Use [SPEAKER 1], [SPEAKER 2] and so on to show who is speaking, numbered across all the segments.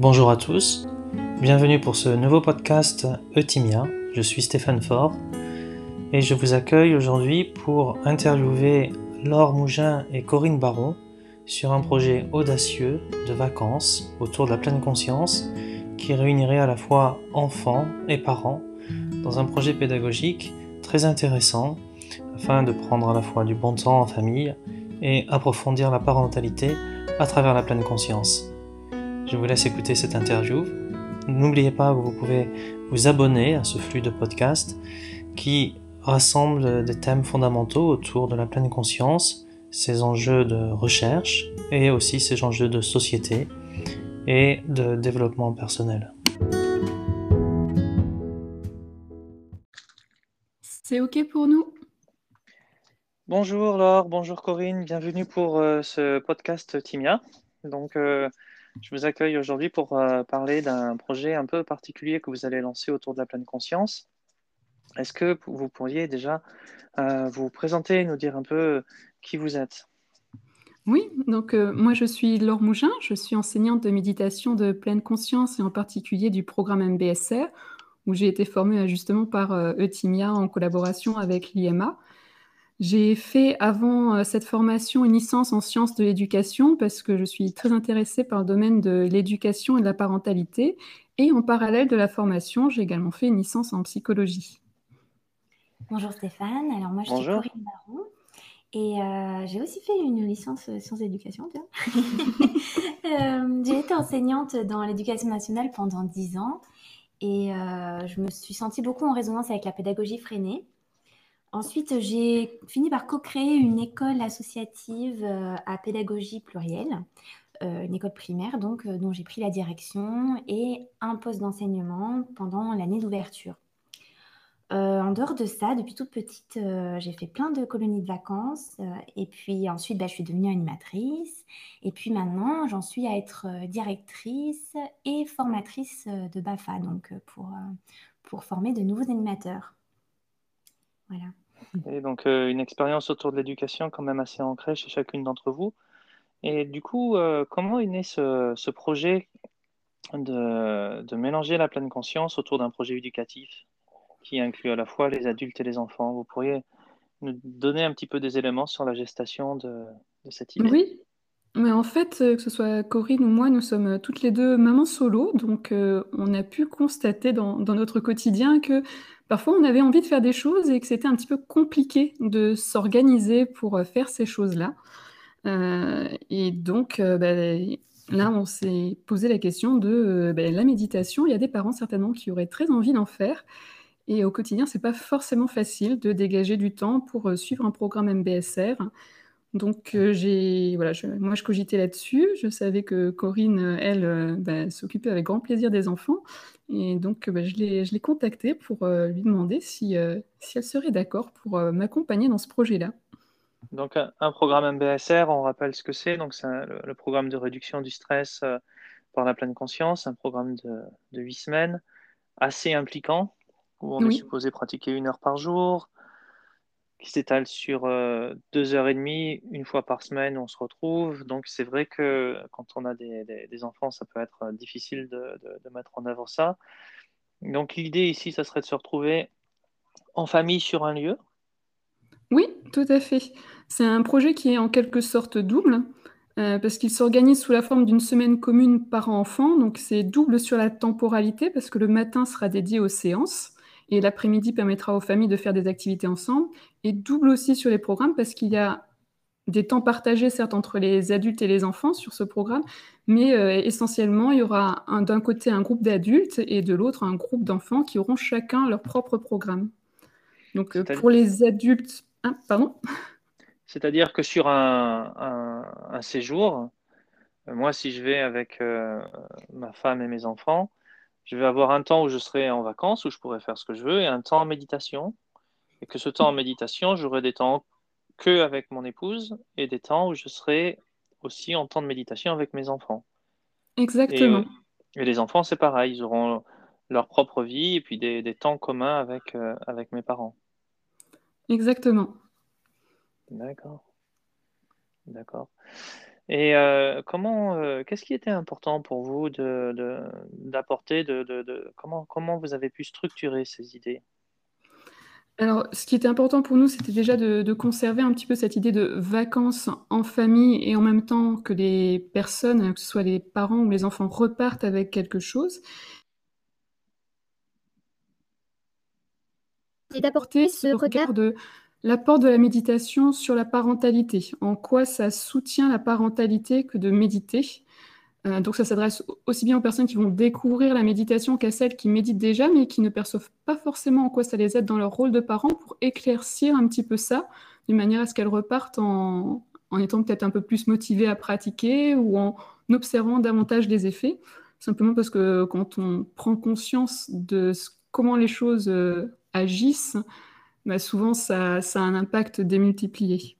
[SPEAKER 1] Bonjour à tous, bienvenue pour ce nouveau podcast Eutimia. Je suis Stéphane Faure et je vous accueille aujourd'hui pour interviewer Laure Mougin et Corinne Baron sur un projet audacieux de vacances autour de la pleine conscience qui réunirait à la fois enfants et parents dans un projet pédagogique très intéressant afin de prendre à la fois du bon temps en famille et approfondir la parentalité à travers la pleine conscience. Je vous laisse écouter cette interview. N'oubliez pas que vous pouvez vous abonner à ce flux de podcasts qui rassemble des thèmes fondamentaux autour de la pleine conscience, ses enjeux de recherche et aussi ses enjeux de société et de développement personnel.
[SPEAKER 2] C'est OK pour nous?
[SPEAKER 1] Bonjour Laure, bonjour Corinne, bienvenue pour euh, ce podcast Timia. Donc, euh, je vous accueille aujourd'hui pour euh, parler d'un projet un peu particulier que vous allez lancer autour de la pleine conscience. Est-ce que vous pourriez déjà vous présenter, nous dire un peu qui vous êtes?
[SPEAKER 2] Oui, donc moi je suis Laure Mougin, je suis enseignante de méditation de pleine conscience et en particulier du programme MBSR, où j'ai été formée justement par Eutimia en collaboration avec l'IMA. J'ai fait avant euh, cette formation une licence en sciences de l'éducation parce que je suis très intéressée par le domaine de l'éducation et de la parentalité. Et en parallèle de la formation, j'ai également fait une licence en psychologie.
[SPEAKER 3] Bonjour Stéphane, alors moi je suis Corinne Baron et euh, j'ai aussi fait une licence sciences d'éducation. euh, j'ai été enseignante dans l'éducation nationale pendant dix ans et euh, je me suis sentie beaucoup en résonance avec la pédagogie freinée. Ensuite, j'ai fini par co-créer une école associative euh, à pédagogie plurielle, euh, une école primaire donc, euh, dont j'ai pris la direction et un poste d'enseignement pendant l'année d'ouverture. en dehors de ça, depuis toute petite, j'ai fait plein de colonies de vacances et puis ensuite, bah, je suis devenue animatrice et puis maintenant, j'en suis à être directrice et formatrice de BAFA, donc pour, pour former de nouveaux animateurs.
[SPEAKER 1] Voilà. Et donc, euh, une expérience autour de l'éducation quand même assez ancrée chez chacune d'entre vous. Et du coup, euh, comment est né ce, ce projet de, de, mélanger la pleine conscience autour d'un projet éducatif qui inclut à la fois les adultes et les enfants? Vous pourriez nous donner un petit peu des éléments sur la gestation de, de cette idée?
[SPEAKER 2] Oui, mais en fait, euh, que ce soit Corinne ou moi, nous sommes toutes les deux mamans solo, donc on a pu constater dans, notre quotidien que parfois on avait envie de faire des choses et que c'était un petit peu compliqué de s'organiser pour euh, faire ces choses-là. Euh, et donc, euh, bah, là, on s'est posé la question de bah, la méditation. Il y a des parents certainement qui auraient très envie d'en faire. Et au quotidien, c'est pas forcément facile de dégager du temps pour suivre un programme MBSR. Donc, j'ai, voilà, moi, je cogitais là-dessus. Je savais que Corinne, elle, bah, s'occupait avec grand plaisir des enfants. Et donc, bah, je l'ai contactée pour euh, lui demander si, euh, si elle serait d'accord pour euh, m'accompagner dans ce projet-là.
[SPEAKER 1] Donc, un, programme MBSR, on rappelle ce que c'est. Donc, c'est le, programme de réduction du stress par la pleine conscience, un programme de, de 8 semaines, assez impliquant, où on est supposé pratiquer une heure par jour, qui s'étale sur euh, deux heures et demie, une fois par semaine, on se retrouve. Donc c'est vrai que quand on a des, enfants, ça peut être difficile de, de, mettre en œuvre ça. Donc l'idée ici, ça serait de se retrouver en famille sur un lieu.
[SPEAKER 2] Oui, tout à fait. C'est un projet qui est en quelque sorte double. Euh, parce qu'il s'organise sous la forme d'une semaine commune par enfant, donc c'est double sur la temporalité, parce que le matin sera dédié aux séances, et l'après-midi permettra aux familles de faire des activités ensemble. Et double aussi sur les programmes parce qu'il y a des temps partagés, certes, entre les adultes et les enfants sur ce programme, mais euh, essentiellement, il y aura d'un côté un groupe d'adultes et de l'autre un groupe d'enfants qui auront chacun leur propre programme. Donc euh, pour les adultes... Hein, pardon?
[SPEAKER 1] C'est-à-dire que sur un, un, séjour, euh, moi, si je vais avec ma femme et mes enfants, je vais avoir un temps où je serai en vacances, où je pourrai faire ce que je veux, et un temps en méditation. Et que ce temps en méditation, j'aurai des temps que avec mon épouse et des temps où je serai aussi en temps de méditation avec mes enfants.
[SPEAKER 2] Exactement.
[SPEAKER 1] Et, les enfants, c'est pareil, ils auront leur propre vie et puis des, des temps communs avec, euh, avec mes parents.
[SPEAKER 2] Exactement.
[SPEAKER 1] D'accord. D'accord. Et comment, qu'est-ce qui était important pour vous de, d'apporter, de, de, comment, comment vous avez pu structurer ces idées?
[SPEAKER 2] Alors, ce qui était important pour nous, c'était déjà de, conserver un petit peu cette idée de vacances en famille et en même temps que les personnes, que ce soit les parents ou les enfants, repartent avec quelque chose. Et d'apporter ce regard de l'apport de la méditation sur la parentalité, en quoi ça soutient la parentalité que de méditer? Euh, donc ça s'adresse aussi bien aux personnes qui vont découvrir la méditation qu'à celles qui méditent déjà, mais qui ne perçoivent pas forcément en quoi ça les aide dans leur rôle de parents, pour éclaircir un petit peu ça, d'une manière à ce qu'elles repartent en, étant peut-être un peu plus motivées à pratiquer ou en observant davantage les effets. Simplement parce que quand on prend conscience de comment les choses euh, agissent, bah, souvent ça, a un impact démultiplié.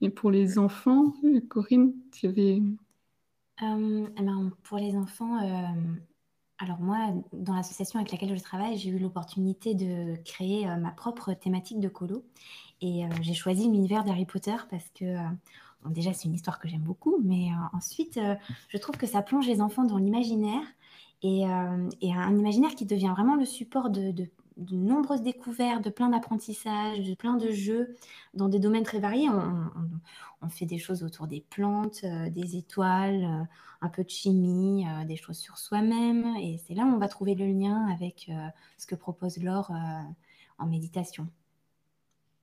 [SPEAKER 2] Et pour les enfants, Corinne, tu avais
[SPEAKER 3] euh, eh ben, pour les enfants, euh, alors moi, dans l'association avec laquelle je travaille, j'ai eu l'opportunité de créer euh, ma propre thématique de colo. Et j'ai choisi l'univers d'Harry Potter parce que, déjà, c'est une histoire que j'aime beaucoup, mais ensuite, je trouve que ça plonge les enfants dans l'imaginaire et, un imaginaire qui devient vraiment le support de de nombreuses découvertes, de plein d'apprentissages, de plein de jeux dans des domaines très variés. On, fait des choses autour des plantes, euh, des étoiles, euh, un peu de chimie, euh, des choses sur soi-même. Et c'est là où on va trouver le lien avec ce que propose Laure en méditation.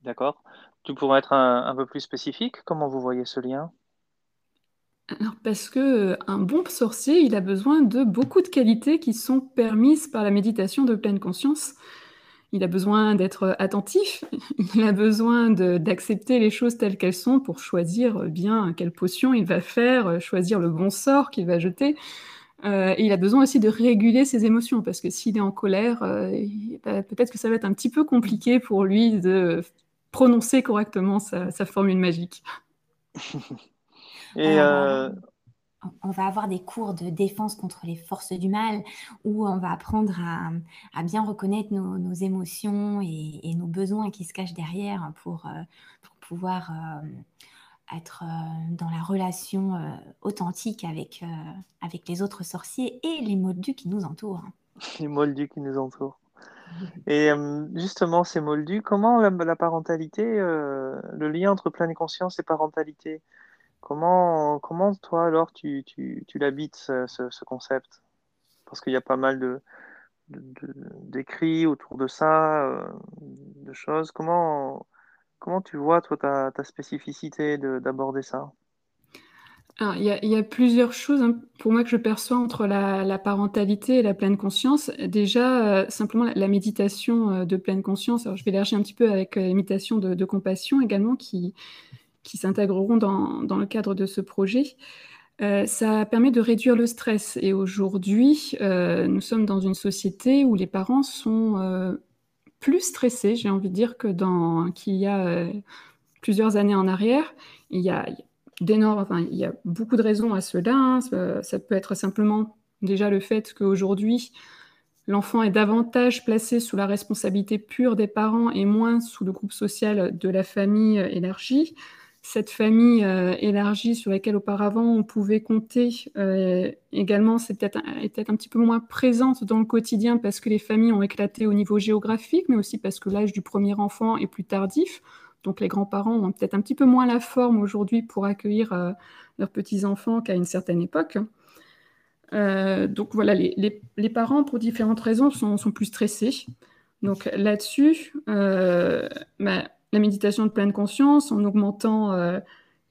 [SPEAKER 1] D'accord. Tu pourrais être un, peu plus spécifique? Comment vous voyez ce lien?
[SPEAKER 2] Alors parce que un bon sorcier, il a besoin de beaucoup de qualités qui sont permises par la méditation de pleine conscience il a besoin d'être attentif, il a besoin d'accepter les choses telles qu'elles sont pour choisir bien quelle potion il va faire, choisir le bon sort qu'il va jeter. Euh, et il a besoin aussi de réguler ses émotions, parce que s'il est en colère, euh, bah, peut-être que ça va être un petit peu compliqué pour lui de prononcer correctement sa, formule magique.
[SPEAKER 3] et euh, on va avoir des cours de défense contre les forces du mal où on va apprendre à, bien reconnaître nos, émotions et, nos besoins qui se cachent derrière pour, euh, pouvoir euh, être euh, dans la relation authentique avec, avec les autres sorciers et les moldus qui nous entourent.
[SPEAKER 1] Les moldus qui nous entourent. Et justement, ces moldus, comment la parentalité, le lien entre pleine conscience et parentalité, Comment, comment toi, alors, tu, tu, tu l'habites, ce, ce, concept? Parce qu'il y a pas mal de, d'écrits autour de ça, euh, de choses. Comment, comment tu vois, toi, ta, ta spécificité d'aborder ça?
[SPEAKER 2] Il y, a, y, a plusieurs choses hein, pour moi que je perçois entre la, parentalité et la pleine conscience. Déjà, euh, simplement la, méditation euh, de pleine conscience. Alors, je vais élargir un petit peu avec la méditation de, de compassion également, qui, qui s'intégreront dans, dans, le cadre de ce projet. Euh, ça permet de réduire le stress. Et aujourd'hui, euh, nous sommes dans une société où les parents sont euh, plus stressés, j'ai envie de dire, que dans qu'il y a plusieurs années en arrière. Il y a, d'énormes, enfin, il y a beaucoup de raisons à cela. Hein. Ça, ça, peut être simplement déjà le fait qu'aujourd'hui, l'enfant est davantage placé sous la responsabilité pure des parents et moins sous le groupe social de la famille élargie cette famille euh, élargie sur laquelle auparavant on pouvait compter euh, également, peut-être un petit peu moins présente dans le quotidien parce que les familles ont éclaté au niveau géographique, mais aussi parce que l'âge du premier enfant est plus tardif. Donc les grands-parents ont peut-être un petit peu moins la forme aujourd'hui pour accueillir euh, leurs petits-enfants qu'à une certaine époque. donc voilà, les, parents, pour différentes raisons, sont, plus stressés. Donc là-dessus, bah, la méditation de pleine conscience en augmentant euh,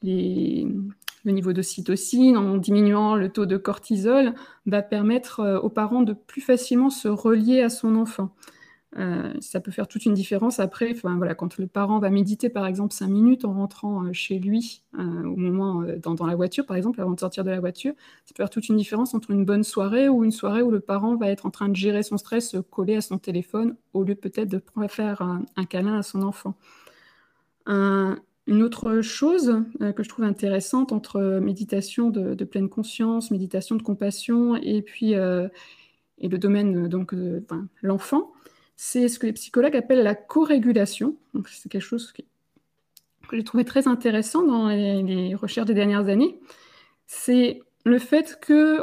[SPEAKER 2] le niveau d'ocytocine, en diminuant le taux de cortisol, va permettre euh, aux parents de plus facilement se relier à son enfant. Euh, ça peut faire toute une différence après, quand le parent va méditer par exemple cinq minutes en rentrant chez lui, au moment dans, dans, la voiture par exemple, avant de sortir de la voiture, ça peut faire toute une différence entre une bonne soirée ou une soirée où le parent va être en train de gérer son stress collé à son téléphone au lieu peut-être de faire un câlin à son enfant une autre chose euh, que je trouve intéressante entre méditation de, pleine conscience, méditation de compassion et puis euh, et le domaine donc l'enfant, c'est ce que les psychologues appellent la co-régulation. C'est quelque chose que j'ai trouvé très intéressant dans les, recherches des dernières années. c'est le fait que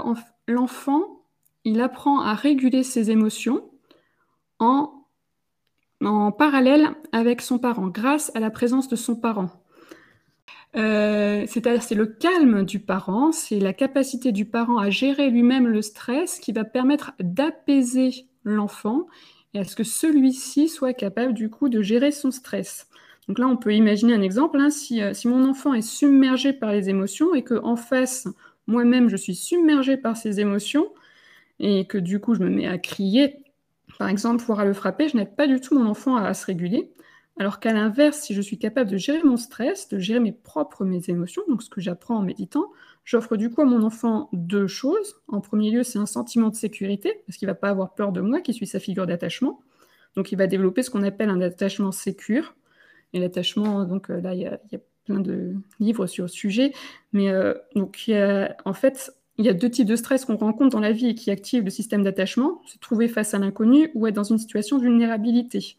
[SPEAKER 2] l'enfant, il apprend à réguler ses émotions en, en parallèle avec son parent, grâce à la présence de son parent. Euh, c'est le calme du parent, c'est la capacité du parent à gérer lui-même le stress qui va permettre d'apaiser l'enfant et à ce que celui-ci soit capable du coup de gérer son stress. Donc là, on peut imaginer un exemple. Hein. Euh, si, mon enfant est submergé par les émotions et que en face, moi-même, je suis submergé par ces émotions et que du coup, je me mets à crier, par exemple, à le frapper, je n'aide pas du tout mon enfant à, se réguler. Alors qu'à l'inverse, si je suis capable de gérer mon stress, de gérer mes propres émotions, donc ce que j'apprends en méditant, j'offre du coup à mon enfant deux choses. En premier lieu, c'est un sentiment de sécurité, parce qu'il ne va pas avoir peur de moi, qui suis sa figure d'attachement. Donc il va développer ce qu'on appelle un attachement sécure. Et l'attachement, donc euh, là, il y, a, plein de livres sur le sujet. Mais euh, donc, en fait, il y a deux types de stress qu'on rencontre dans la vie et qui activent le système d'attachement. Se trouver face à l'inconnu ou être dans une situation de vulnérabilité.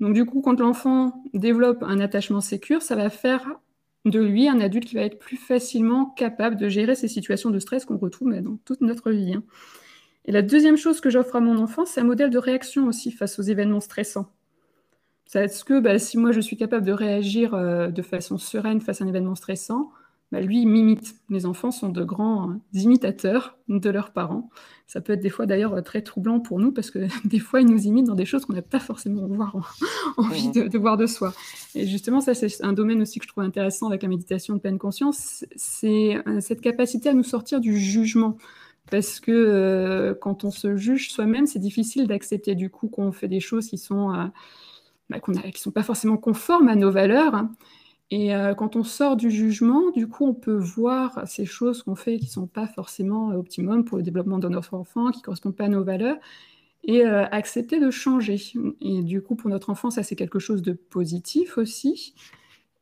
[SPEAKER 2] Donc du coup, quand l'enfant développe un attachement sécure, ça va faire de lui un adulte qui va être plus facilement capable de gérer ces situations de stress qu'on retrouve dans toute notre vie. Hein. Et la deuxième chose que j'offre à mon enfant, c'est un modèle de réaction aussi face aux événements stressants. Est-ce que bah, si moi je suis capable de réagir euh, de façon sereine face à un événement stressant, bah, lui, il m'imite. Les enfants sont de grands euh, imitateurs de leurs parents. Ça peut être des fois d'ailleurs euh, très troublant pour nous parce que des fois, ils nous imitent dans des choses qu'on n'a pas forcément envie de, de, voir de soi. Et justement, ça, c'est un domaine aussi que je trouve intéressant avec la méditation de pleine conscience. C'est cette capacité à nous sortir du jugement. Parce que quand on se juge soi-même, c'est difficile d'accepter du coup qu'on fait des choses qui sont bah, qui ne sont pas forcément conformes à nos valeurs. Et euh, quand on sort du jugement, du coup, on peut voir ces choses qu'on fait qui ne sont pas forcément optimum pour le développement de notre enfant, qui ne correspondent pas à nos valeurs, et euh, accepter de changer. Et du coup, pour notre enfant, ça, c'est quelque chose de positif aussi.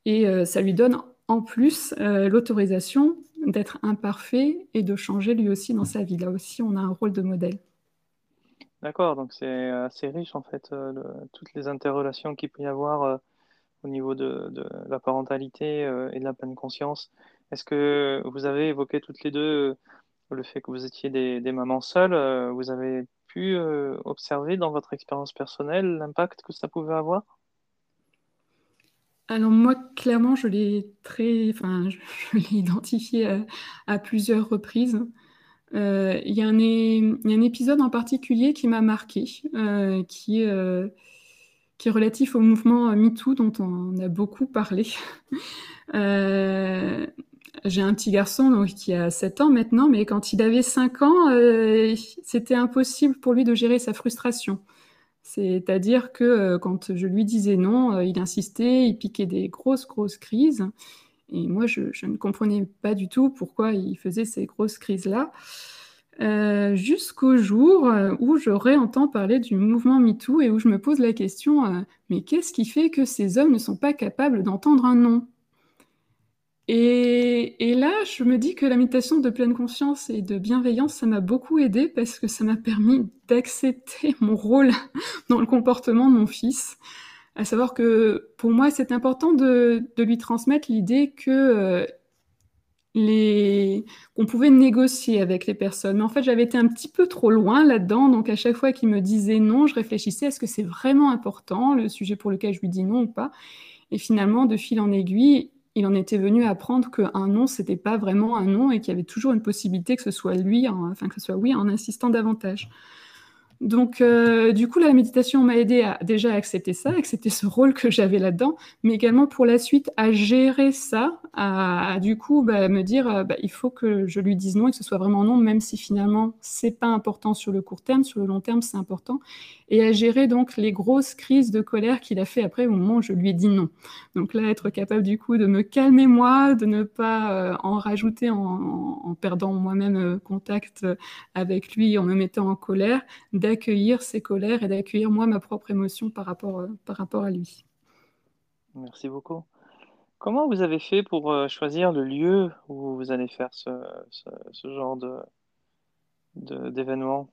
[SPEAKER 2] Et euh, ça lui donne en plus l'autorisation d'être imparfait et de changer lui aussi dans sa vie. Là aussi, on a un rôle de modèle.
[SPEAKER 1] D'accord, donc c'est assez riche en fait, euh, toutes les interrelations qu'il peut y avoir euh, au niveau de, la parentalité euh, et de la pleine conscience. Est-ce que vous avez évoqué toutes les deux le fait que vous étiez des, mamans seules, vous avez pu observer dans votre expérience personnelle l'impact que ça pouvait avoir?
[SPEAKER 2] Alors moi, clairement, je l'ai très, enfin, je, l'ai identifié à plusieurs reprises. Euh, il y, a un épisode en particulier qui m'a marqué, euh, qui, euh, qui est relatif au mouvement MeToo dont on a beaucoup parlé. J'ai un petit garçon qui a 7 ans maintenant, mais quand il avait 5 ans, c'était impossible pour lui de gérer sa frustration. C'est-à-dire que quand je lui disais non, il insistait, il piquait des grosses, grosses crises. Et moi, je, ne comprenais pas du tout pourquoi il faisait ces grosses crises-là. Euh, jusqu'au jour euh, où je réentends parler du mouvement MeToo et où je me pose la question, euh, mais qu'est-ce qui fait que ces hommes ne sont pas capables d'entendre un non et, là, je me dis que la méditation de pleine conscience et de bienveillance, ça m'a beaucoup aidé parce que ça m'a permis d'accepter mon rôle dans le comportement de mon fils, à savoir que pour moi, c'est important de, lui transmettre l'idée que qu'on pouvait négocier avec les personnes. Mais en fait, j'avais été un petit peu trop loin là-dedans. Donc, à chaque fois qu'il me disait non, je réfléchissais est-ce que c'est vraiment important, le sujet pour lequel je lui dis non ou pas? Et finalement, de fil en aiguille, il en était venu à apprendre qu'un non, c'était pas vraiment un non et qu'il y avait toujours une possibilité que ce soit lui, enfin que ce soit oui, en insistant davantage. Donc, euh, du coup, la méditation m'a aidé à déjà accepter ça, accepter ce rôle que j'avais là-dedans, mais également pour la suite à gérer ça, à, du coup bah, me dire euh, bah, il faut que je lui dise non et que ce soit vraiment non, même si finalement c'est pas important sur le court terme, sur le long terme c'est important, et à gérer donc les grosses crises de colère qu'il a fait après au moment où je lui ai dit non. Donc là, être capable du coup de me calmer moi, de ne pas euh, en rajouter en, perdant moi-même contact avec lui, en me mettant en colère d'accueillir ses colères et d'accueillir moi ma propre émotion par rapport, euh, par rapport à lui.
[SPEAKER 1] Merci beaucoup. Comment vous avez fait pour euh, choisir le lieu où vous allez faire ce, ce, genre de, d'événement?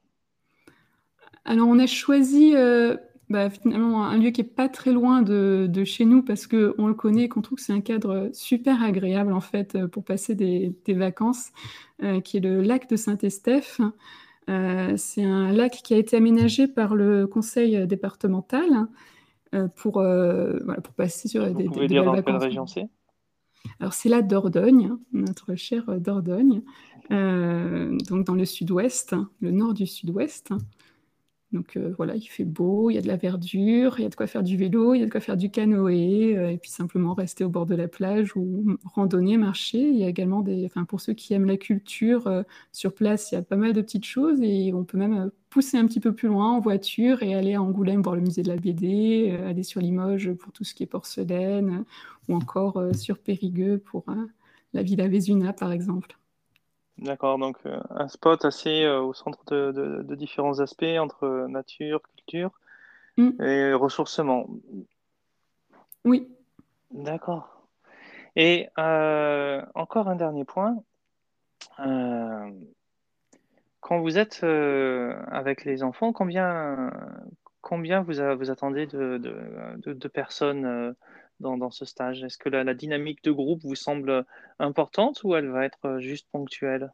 [SPEAKER 2] Alors on a choisi, euh, bah, finalement un lieu qui est pas très loin de, de chez nous parce que on le connaît, qu'on trouve que c'est un cadre super agréable en fait pour passer des, des vacances, euh, qui est le lac de Saint-Estèphe. Euh, c'est un lac qui a été aménagé par le conseil départemental euh, pour, voilà, pour passer sur
[SPEAKER 1] Vous des, pouvez dire dans quelle région c'est?
[SPEAKER 2] Alors c'est la Dordogne, notre chère Dordogne, donc dans le sud-ouest, le nord du sud-ouest. Donc euh, voilà, il fait beau, il y a de la verdure, il y a de quoi faire du vélo, il y a de quoi faire du canoë, euh, et puis simplement rester au bord de la plage ou randonner, marcher. Il y a également des, enfin pour ceux qui aiment la culture, euh, sur place, il y a pas mal de petites choses et on peut même pousser un petit peu plus loin en voiture et aller à Angoulême voir le musée de la BD, aller sur Limoges pour tout ce qui est porcelaine, ou encore sur Périgueux pour la Villa Vesuna par exemple.
[SPEAKER 1] D'accord, donc euh, un spot assez euh, au centre de, différents aspects entre nature, culture mm. et ressourcement.
[SPEAKER 2] Oui.
[SPEAKER 1] D'accord. Et euh, encore un dernier point. quand vous êtes avec les enfants, combien, combien vous, vous attendez de, personnes dans, ce stage? Est-ce que la, dynamique de groupe vous semble importante ou elle va être juste ponctuelle?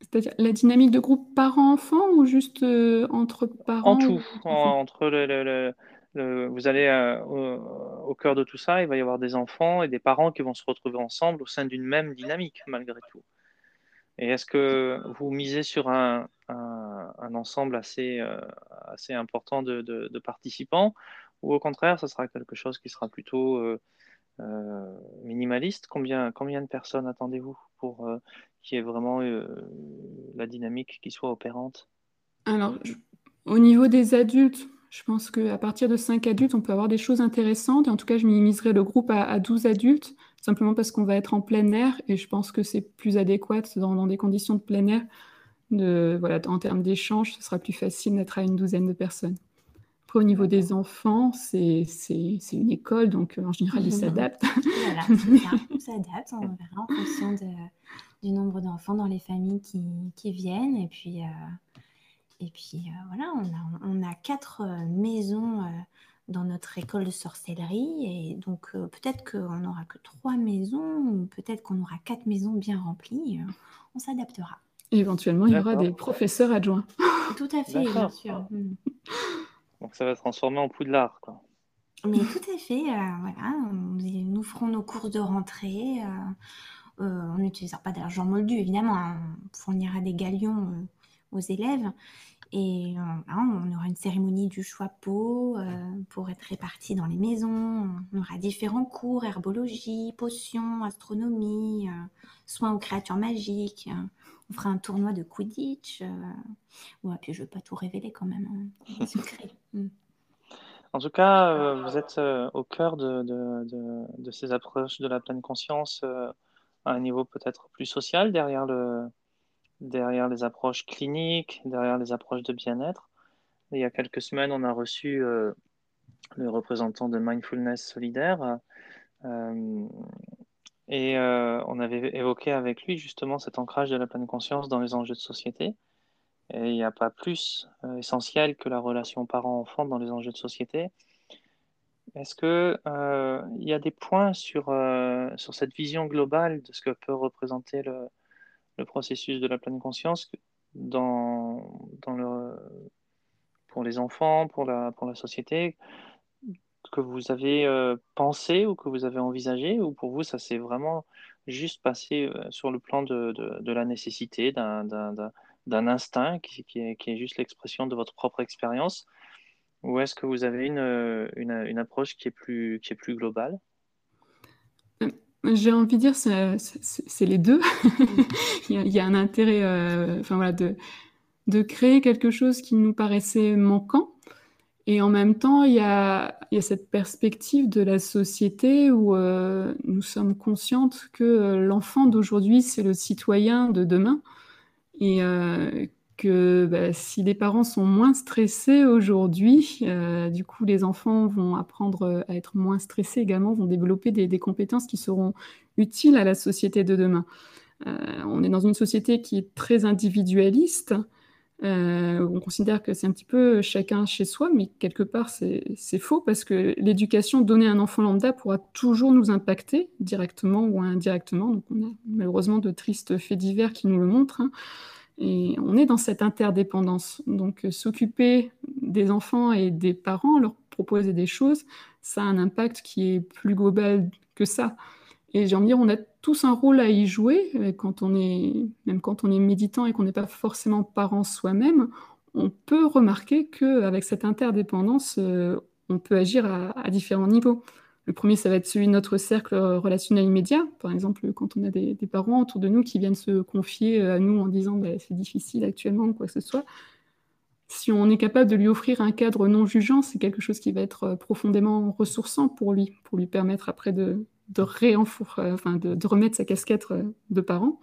[SPEAKER 2] C'est-à-dire la dynamique de groupe parents-enfants ou juste euh, entre parents
[SPEAKER 1] En tout, entre le, vous allez euh, au, cœur de tout ça, il va y avoir des enfants et des parents qui vont se retrouver ensemble au sein d'une même dynamique malgré tout. Et est-ce que vous misez sur un, ensemble assez, euh, assez important de, participants ou au contraire, ce sera quelque chose qui sera plutôt euh, euh, minimaliste combien, de personnes attendez-vous pour euh, qu'il y ait vraiment la dynamique qui soit opérante?
[SPEAKER 2] Alors, au niveau des adultes, je pense qu'à partir de 5 adultes, on peut avoir des choses intéressantes. En tout cas, je minimiserai le groupe à, 12 adultes, simplement parce qu'on va être en plein air. Et je pense que c'est plus adéquat dans, des conditions de plein air. En termes d'échange, ce sera plus facile d'être à une douzaine de personnes au niveau des enfants, c'est une école, donc euh, en général, ils s'adaptent.
[SPEAKER 3] voilà, on s'adapte, on verra en fonction du nombre d'enfants dans les familles qui, qui, viennent. Et puis, euh, et puis euh, voilà, on a, on a quatre maisons dans notre école de sorcellerie. Et donc, peut-être qu'on n'aura que trois maisons, ou peut-être qu'on aura quatre maisons bien remplies. on s'adaptera.
[SPEAKER 2] Éventuellement, il y aura des professeurs adjoints.
[SPEAKER 3] Tout à fait, bien sûr. Mm.
[SPEAKER 1] Donc ça va se transformer en poudlard, quoi.
[SPEAKER 3] Mais tout à fait, euh, voilà. Nous ferons nos courses de rentrée. Euh, euh, on n'utilisera pas d'argent moldu, évidemment. Hein. On fournira des galions aux élèves. Et on aura une cérémonie du choix peau pour être répartis dans les maisons. On aura différents cours, herbologie, potions, astronomie, soins aux créatures magiques. On fera un tournoi de Quidditch. Ouais, puis je ne veux pas tout révéler quand même. Hein. secret. Mm.
[SPEAKER 1] En tout cas, euh, vous êtes euh, au cœur de, de, ces approches de la pleine conscience euh, à un niveau peut-être plus social, derrière, le, derrière les approches cliniques, derrière les approches de bien-être. Il y a quelques semaines, on a reçu le représentant de Mindfulness Solidaire et on avait évoqué avec lui justement cet ancrage de la pleine conscience dans les enjeux de société. Et il n'y a pas plus euh, essentiel que la relation parent-enfant dans les enjeux de société. Est-ce qu'il euh, y a des points sur, euh, sur cette vision globale de ce que peut représenter le, le processus de la pleine conscience dans, dans le, pour les enfants, pour la, pour la société, que vous avez pensé ou que vous avez envisagé, ou pour vous, ça s'est vraiment juste passé sur le plan de, de, la nécessité d'un instinct qui, est, juste l'expression de votre propre expérience? Ou est-ce que vous avez une, une, approche qui est plus, qui est plus globale?
[SPEAKER 2] Euh, j'ai envie de dire, c'est les deux. il, y a, un intérêt euh, enfin, voilà, de, de créer quelque chose qui nous paraissait manquant. Et en même temps, il y a, cette perspective de la société où euh, nous sommes conscientes que l'enfant d'aujourd'hui, c'est le citoyen de demain et euh, que bah, si les parents sont moins stressés aujourd'hui, euh, du coup, les enfants vont apprendre à être moins stressés également, vont développer des, compétences qui seront utiles à la société de demain. Euh, on est dans une société qui est très individualiste. Euh, on considère que c'est un petit peu chacun chez soi, mais quelque part c'est faux parce que l'éducation donnée à un enfant lambda pourra toujours nous impacter directement ou indirectement. Donc on a malheureusement de tristes faits divers qui nous le montrent. Hein. Et on est dans cette interdépendance. Donc s'occuper des enfants et des parents, leur proposer des choses, ça a un impact qui est plus global que ça. Et j'ai envie de dire, on a tous un rôle à y jouer, euh, même quand on est méditant et qu'on n'est pas forcément parent soi-même, on peut remarquer qu'avec cette interdépendance, euh, on peut agir à, différents niveaux. Le premier, ça va être celui de notre cercle relationnel immédiat. Par exemple, quand on a des, parents autour de nous qui viennent se confier à nous en disant bah, c'est difficile actuellement ou quoi que ce soit, si on est capable de lui offrir un cadre non jugeant, c'est quelque chose qui va être euh, profondément ressourçant pour lui, pour lui permettre après de, de, euh, de, remettre sa casquette euh, de parent.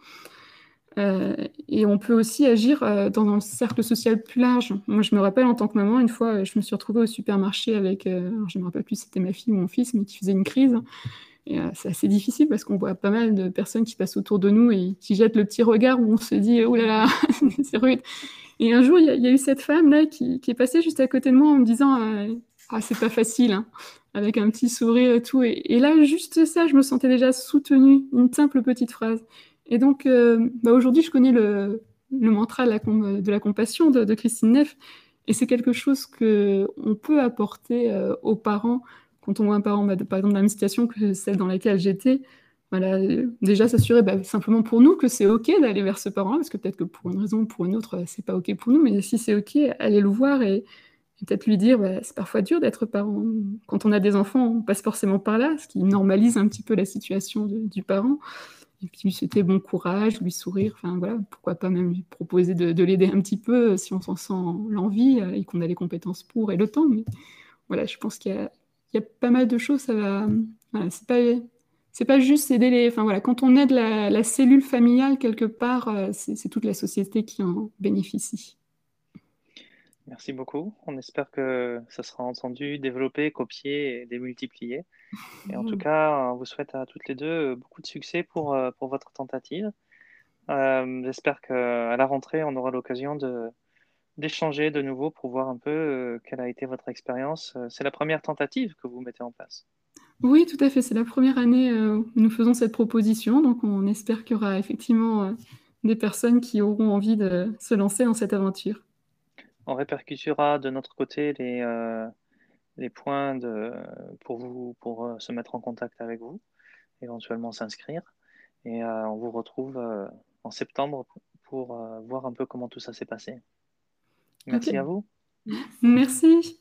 [SPEAKER 2] et on peut aussi agir dans un cercle social plus large. Moi, je me rappelle en tant que maman, une fois, je me suis retrouvée au supermarché avec, je ne me rappelle plus si c'était ma fille ou mon fils, mais qui faisait une crise. Et c'est assez difficile parce qu'on voit pas mal de personnes qui passent autour de nous et qui jettent le petit regard où on se dit, oh là là, c'est rude. Et un jour, il y, a eu cette femme-là qui, est passée juste à côté de moi en me disant euh, Ah, c'est pas facile, hein, avec un petit sourire et tout. Et, là, juste ça, je me sentais déjà soutenue, une simple petite phrase. Et donc, euh, bah, aujourd'hui, je connais le, mantra de la, compassion de, Christine Neff. Et c'est quelque chose qu'on peut apporter euh, aux parents quand on voit un parent, bah, par exemple, dans la même situation que celle dans laquelle j'étais. Voilà, déjà s'assurer bah, simplement pour nous que c'est OK d'aller vers ce parent parce que peut-être que pour une raison ou pour une autre, c'est pas OK pour nous, mais si c'est OK, aller le voir et, peut-être lui dire bah, c'est parfois dur d'être parent. Quand on a des enfants, on passe forcément par là, ce qui normalise un petit peu la situation du parent. Et puis lui souhaiter bon courage, lui sourire, enfin voilà, pourquoi pas même lui proposer de, l'aider un petit peu si on s'en sent l'envie euh, et qu'on a les compétences pour et le temps. Voilà, je pense qu'il y, a pas mal de choses, ça va. Voilà, c'est pas c'est pas juste aider les. Enfin voilà, quand on aide la, cellule familiale quelque part, euh, c'est toute la société qui en bénéficie.
[SPEAKER 1] Merci beaucoup. On espère que ça sera entendu, développé, copié et démultiplié. Et en tout cas, on vous souhaite à toutes les deux beaucoup de succès pour, euh, pour votre tentative. Euh, j'espère qu'à la rentrée, on aura l'occasion de, d'échanger de nouveau pour voir un peu quelle a été votre expérience. C'est la première tentative que vous mettez en place.
[SPEAKER 2] Oui, tout à fait. C'est la première année euh, où nous faisons cette proposition, donc on espère qu'il y aura effectivement euh, des personnes qui auront envie de se lancer dans cette aventure.
[SPEAKER 1] On répercutera de notre côté les, euh, les points de, pour vous pour se mettre en contact avec vous, éventuellement s'inscrire. Et on vous retrouve en septembre pour voir un peu comment tout ça s'est passé. Merci à vous.
[SPEAKER 2] Merci.